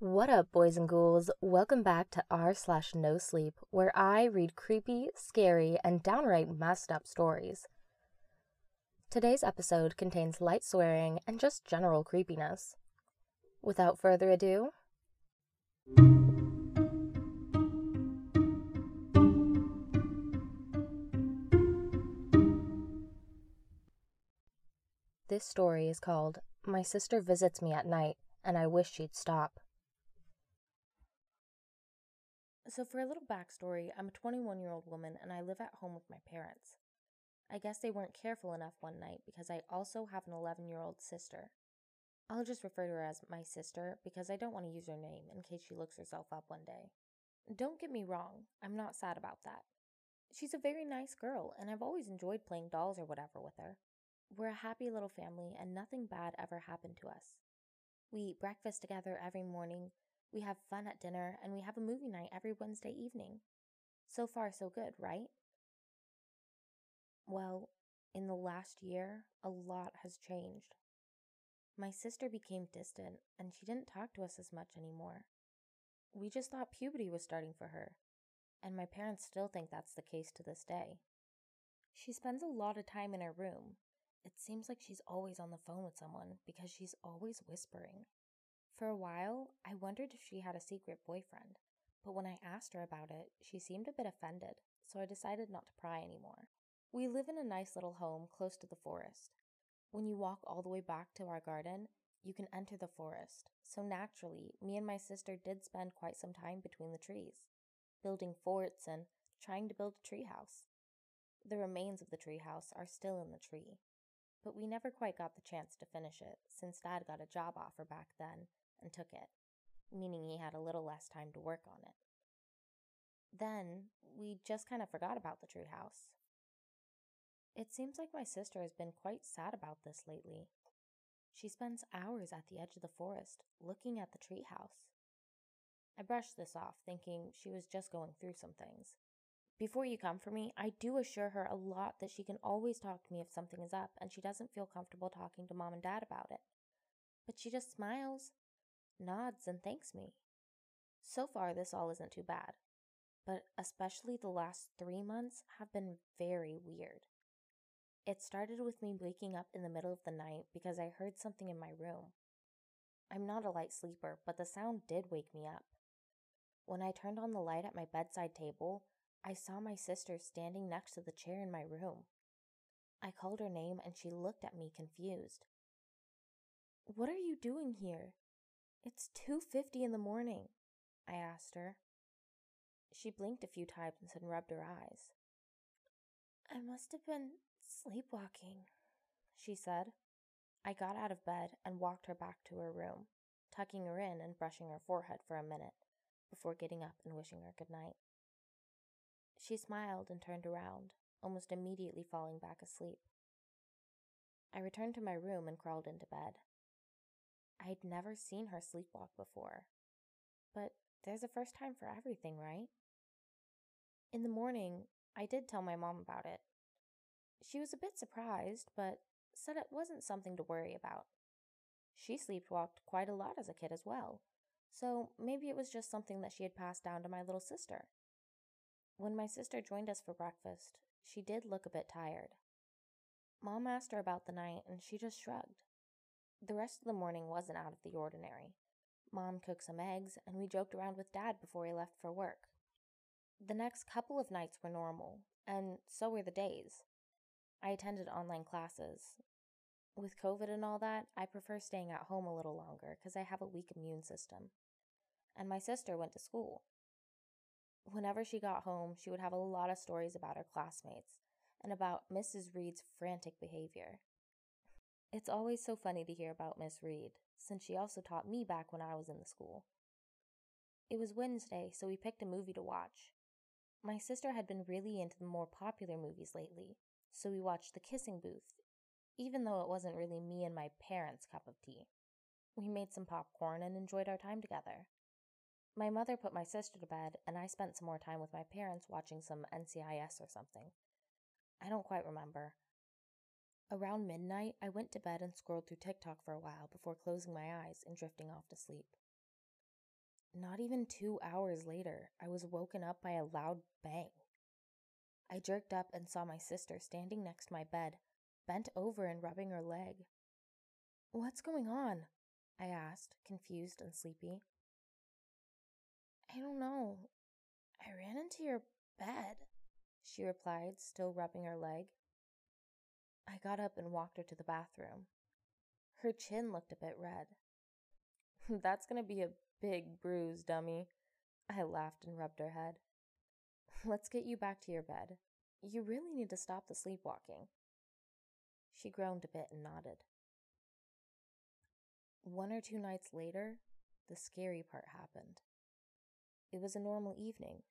What up, boys and ghouls? Welcome back to r slash no sleep, where I read creepy, scary, and downright messed up stories. Today's episode contains light swearing and just general creepiness. Without further ado, this story is called My Sister Visits Me at Night, and I Wish She'd Stop. So, for a little backstory, I'm a 21 year old woman and I live at home with my parents. I guess they weren't careful enough one night because I also have an 11 year old sister. I'll just refer to her as my sister because I don't want to use her name in case she looks herself up one day. Don't get me wrong, I'm not sad about that. She's a very nice girl, and I've always enjoyed playing dolls or whatever with her. We're a happy little family, and nothing bad ever happened to us. We eat breakfast together every morning, we have fun at dinner, and we have a movie night every Wednesday evening. So far, so good, right? Well, in the last year, a lot has changed. My sister became distant, and she didn't talk to us as much anymore. We just thought puberty was starting for her, and my parents still think that's the case to this day. She spends a lot of time in her room. It seems like she's always on the phone with someone because she's always whispering. For a while, I wondered if she had a secret boyfriend, but when I asked her about it, she seemed a bit offended, so I decided not to pry anymore. We live in a nice little home close to the forest. When you walk all the way back to our garden, you can enter the forest, so naturally, me and my sister did spend quite some time between the trees, building forts and trying to build a treehouse. The remains of the treehouse are still in the tree, but we never quite got the chance to finish it since Dad got a job offer back then and took it, meaning he had a little less time to work on it. Then we just kind of forgot about the treehouse. It seems like my sister has been quite sad about this lately. She spends hours at the edge of the forest looking at the treehouse. I brushed this off, thinking she was just going through some things. Before you come for me, I do assure her a lot that she can always talk to me if something is up and she doesn't feel comfortable talking to mom and dad about it. But she just smiles nods, and thanks me. So far, this all isn't too bad, but especially the last three months have been very weird. It started with me waking up in the middle of the night because I heard something in my room. I'm not a light sleeper, but the sound did wake me up. When I turned on the light at my bedside table, I saw my sister standing next to the chair in my room. I called her name and she looked at me confused. What are you doing here? It's 2:50 in the morning, I asked her. She blinked a few times and rubbed her eyes. I must have been sleepwalking, she said. I got out of bed and walked her back to her room, tucking her in and brushing her forehead for a minute before getting up and wishing her good night. She smiled and turned around, almost immediately falling back asleep. I returned to my room and crawled into bed. I'd never seen her sleepwalk before. But there's a first time for everything, right? In the morning, I did tell my mom about it. She was a bit surprised, but said it wasn't something to worry about. She sleepwalked quite a lot as a kid as well, so maybe it was just something that she had passed down to my little sister. When my sister joined us for breakfast, she did look a bit tired. Mom asked her about the night, and she just shrugged. The rest of the morning wasn't out of the ordinary. Mom cooked some eggs, and we joked around with Dad before he left for work. The next couple of nights were normal, and so were the days. I attended online classes. With COVID and all that, I prefer staying at home a little longer because I have a weak immune system. And my sister went to school. Whenever she got home, she would have a lot of stories about her classmates and about Mrs. Reed's frantic behavior. It's always so funny to hear about Miss Reed, since she also taught me back when I was in the school. It was Wednesday, so we picked a movie to watch. My sister had been really into the more popular movies lately, so we watched The Kissing Booth, even though it wasn't really me and my parents' cup of tea. We made some popcorn and enjoyed our time together. My mother put my sister to bed, and I spent some more time with my parents watching some NCIS or something. I don't quite remember. Around midnight, I went to bed and scrolled through TikTok for a while before closing my eyes and drifting off to sleep. Not even two hours later, I was woken up by a loud bang. I jerked up and saw my sister standing next to my bed, bent over and rubbing her leg. What's going on? I asked, confused and sleepy. I don't know. I ran into your bed, she replied, still rubbing her leg. I got up and walked her to the bathroom. Her chin looked a bit red. That's gonna be a big bruise, dummy. I laughed and rubbed her head. Let's get you back to your bed. You really need to stop the sleepwalking. She groaned a bit and nodded. One or two nights later, the scary part happened. It was a normal evening.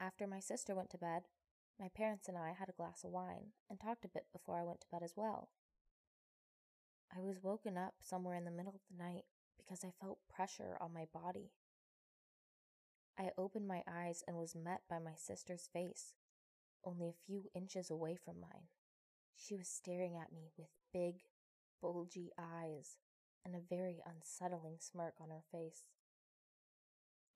After my sister went to bed, my parents and I had a glass of wine and talked a bit before I went to bed as well. I was woken up somewhere in the middle of the night because I felt pressure on my body. I opened my eyes and was met by my sister's face, only a few inches away from mine. She was staring at me with big, bulgy eyes and a very unsettling smirk on her face.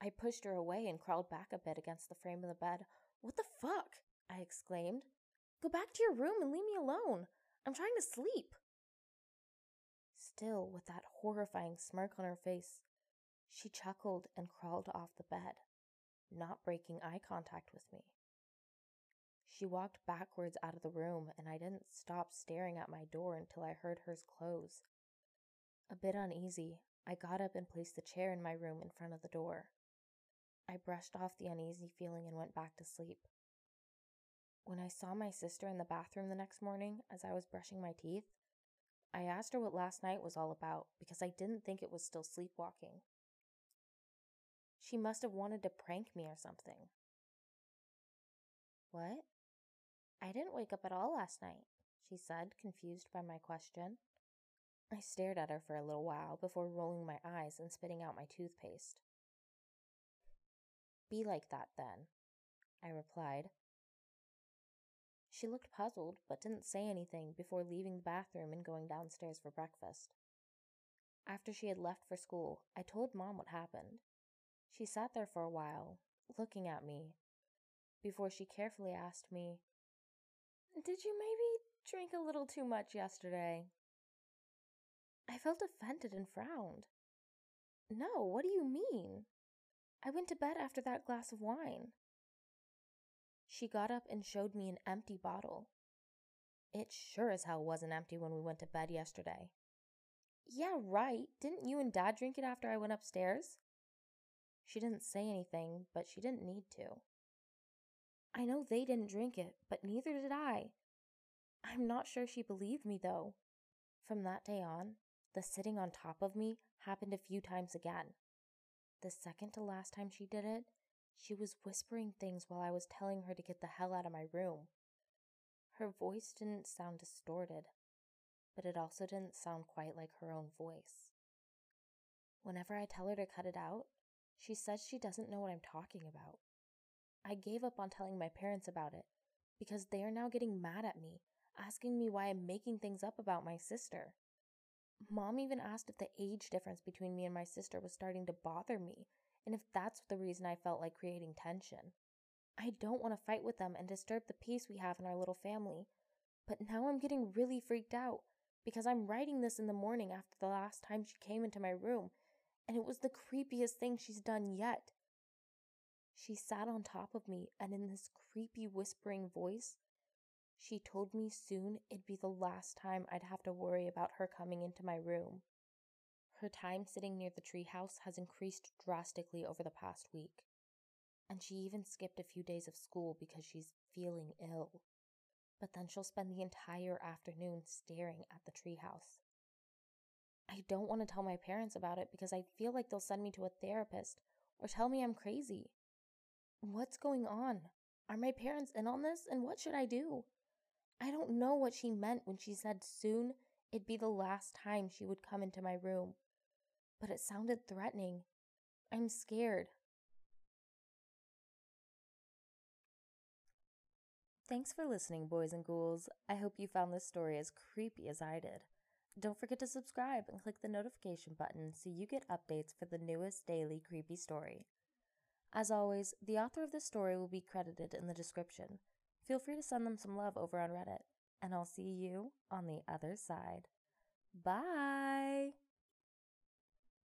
I pushed her away and crawled back a bit against the frame of the bed. What the fuck? I exclaimed. Go back to your room and leave me alone. I'm trying to sleep. Still, with that horrifying smirk on her face, she chuckled and crawled off the bed, not breaking eye contact with me. She walked backwards out of the room, and I didn't stop staring at my door until I heard hers close. A bit uneasy, I got up and placed the chair in my room in front of the door. I brushed off the uneasy feeling and went back to sleep. When I saw my sister in the bathroom the next morning as I was brushing my teeth, I asked her what last night was all about because I didn't think it was still sleepwalking. She must have wanted to prank me or something. What? I didn't wake up at all last night, she said, confused by my question. I stared at her for a little while before rolling my eyes and spitting out my toothpaste. Be like that then, I replied. She looked puzzled, but didn't say anything before leaving the bathroom and going downstairs for breakfast. After she had left for school, I told Mom what happened. She sat there for a while, looking at me, before she carefully asked me, Did you maybe drink a little too much yesterday? I felt offended and frowned. No, what do you mean? I went to bed after that glass of wine. She got up and showed me an empty bottle. It sure as hell wasn't empty when we went to bed yesterday. Yeah, right. Didn't you and Dad drink it after I went upstairs? She didn't say anything, but she didn't need to. I know they didn't drink it, but neither did I. I'm not sure she believed me, though. From that day on, the sitting on top of me happened a few times again. The second to last time she did it, she was whispering things while I was telling her to get the hell out of my room. Her voice didn't sound distorted, but it also didn't sound quite like her own voice. Whenever I tell her to cut it out, she says she doesn't know what I'm talking about. I gave up on telling my parents about it because they are now getting mad at me, asking me why I'm making things up about my sister. Mom even asked if the age difference between me and my sister was starting to bother me, and if that's the reason I felt like creating tension. I don't want to fight with them and disturb the peace we have in our little family, but now I'm getting really freaked out because I'm writing this in the morning after the last time she came into my room, and it was the creepiest thing she's done yet. She sat on top of me, and in this creepy whispering voice, she told me soon it'd be the last time I'd have to worry about her coming into my room. Her time sitting near the treehouse has increased drastically over the past week, and she even skipped a few days of school because she's feeling ill. But then she'll spend the entire afternoon staring at the treehouse. I don't want to tell my parents about it because I feel like they'll send me to a therapist or tell me I'm crazy. What's going on? Are my parents in on this, and what should I do? I don't know what she meant when she said soon it'd be the last time she would come into my room, but it sounded threatening. I'm scared. Thanks for listening, boys and ghouls. I hope you found this story as creepy as I did. Don't forget to subscribe and click the notification button so you get updates for the newest daily creepy story. As always, the author of this story will be credited in the description. Feel free to send them some love over on Reddit, and I'll see you on the other side. Bye!